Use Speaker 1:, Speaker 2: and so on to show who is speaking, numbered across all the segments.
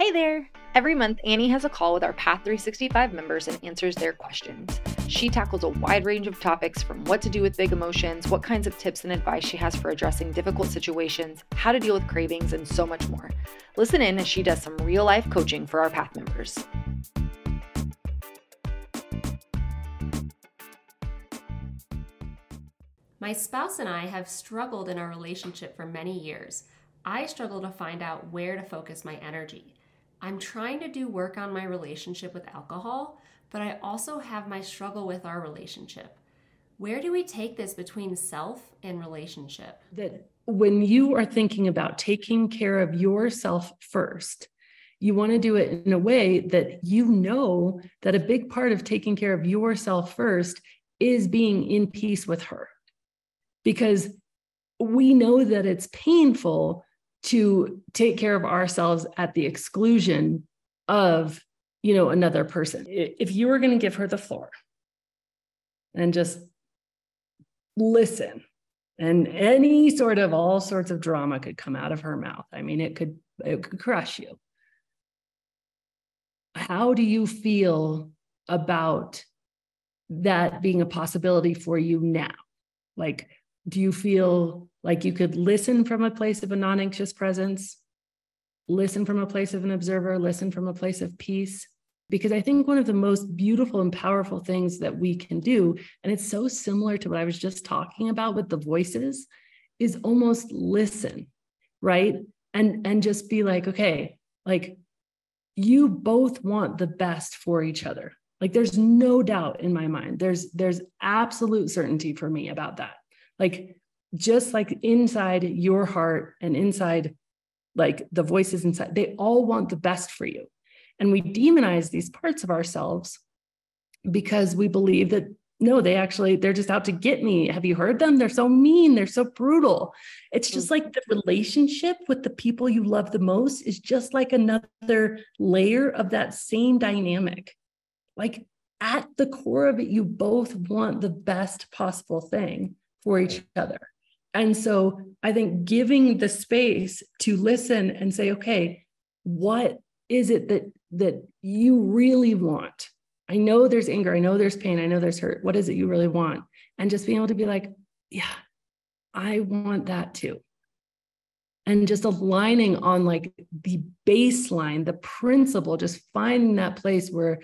Speaker 1: Hey there! Every month, Annie has a call with our Path 365 members and answers their questions. She tackles a wide range of topics from what to do with big emotions, what kinds of tips and advice she has for addressing difficult situations, how to deal with cravings, and so much more. Listen in as she does some real life coaching for our Path members.
Speaker 2: My spouse and I have struggled in our relationship for many years. I struggle to find out where to focus my energy. I'm trying to do work on my relationship with alcohol, but I also have my struggle with our relationship. Where do we take this between self and relationship?
Speaker 3: That when you are thinking about taking care of yourself first, you want to do it in a way that you know that a big part of taking care of yourself first is being in peace with her. Because we know that it's painful to take care of ourselves at the exclusion of you know another person. If you were going to give her the floor and just listen and any sort of all sorts of drama could come out of her mouth i mean it could it could crush you. How do you feel about that being a possibility for you now? Like do you feel like you could listen from a place of a non anxious presence, listen from a place of an observer, listen from a place of peace. Because I think one of the most beautiful and powerful things that we can do, and it's so similar to what I was just talking about with the voices, is almost listen, right? And, and just be like, okay, like you both want the best for each other. Like there's no doubt in my mind. There's there's absolute certainty for me about that. Like just like inside your heart and inside like the voices inside, they all want the best for you. And we demonize these parts of ourselves because we believe that no, they actually, they're just out to get me. Have you heard them? They're so mean. They're so brutal. It's just mm. like the relationship with the people you love the most is just like another layer of that same dynamic. Like at the core of it, you both want the best possible thing for each other. And so I think giving the space to listen and say, okay, what is it that that you really want? I know there's anger, I know there's pain, I know there's hurt. What is it you really want? And just being able to be like, yeah, I want that too. And just aligning on like the baseline, the principle, just finding that place where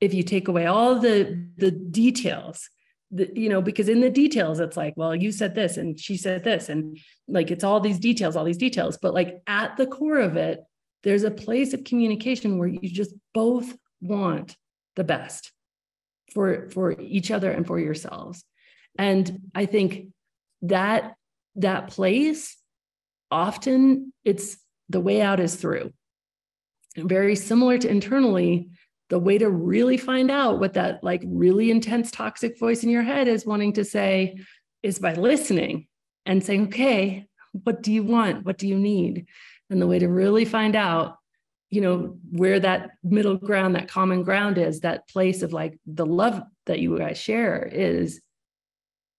Speaker 3: if you take away all the the details the, you know, because in the details, it's like, well, you said this and she said this, and like it's all these details, all these details. But like at the core of it, there's a place of communication where you just both want the best for for each other and for yourselves. And I think that that place often it's the way out is through. And very similar to internally, the way to really find out what that like really intense toxic voice in your head is wanting to say is by listening and saying, okay, what do you want? What do you need? And the way to really find out, you know, where that middle ground, that common ground is, that place of like the love that you guys share is,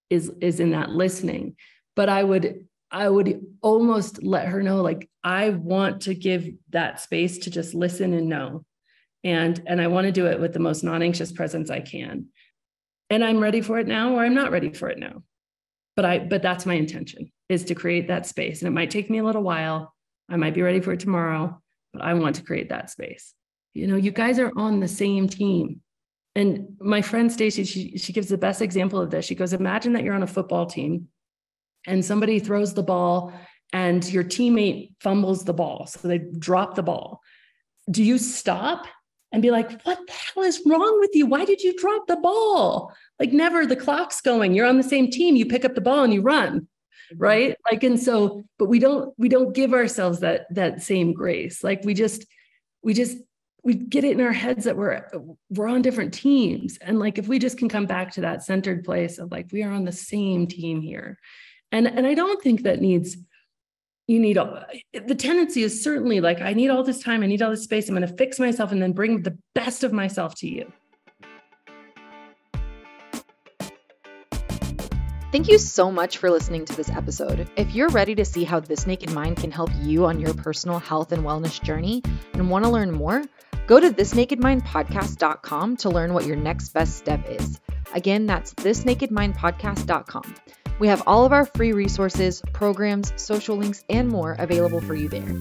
Speaker 3: is, is in that listening. But I would, I would almost let her know, like, I want to give that space to just listen and know and and i want to do it with the most non-anxious presence i can. And i'm ready for it now or i'm not ready for it now. But i but that's my intention is to create that space. And it might take me a little while. I might be ready for it tomorrow but i want to create that space. You know you guys are on the same team. And my friend stacy she, she gives the best example of this. She goes imagine that you're on a football team and somebody throws the ball and your teammate fumbles the ball. So they drop the ball. Do you stop and be like, what the hell is wrong with you? Why did you drop the ball? Like, never, the clock's going. You're on the same team. You pick up the ball and you run. Mm-hmm. Right. Like, and so, but we don't, we don't give ourselves that, that same grace. Like, we just, we just, we get it in our heads that we're, we're on different teams. And like, if we just can come back to that centered place of like, we are on the same team here. And, and I don't think that needs, you need all, the tendency is certainly like i need all this time i need all this space i'm going to fix myself and then bring the best of myself to you
Speaker 1: Thank you so much for listening to this episode. If you're ready to see how This Naked Mind can help you on your personal health and wellness journey and want to learn more, go to thisnakedmindpodcast.com to learn what your next best step is. Again, that's thisnakedmindpodcast.com. We have all of our free resources, programs, social links, and more available for you there.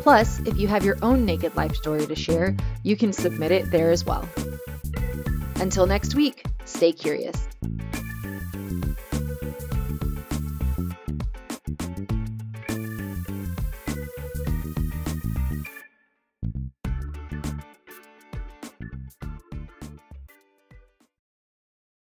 Speaker 1: Plus, if you have your own naked life story to share, you can submit it there as well. Until next week, stay curious.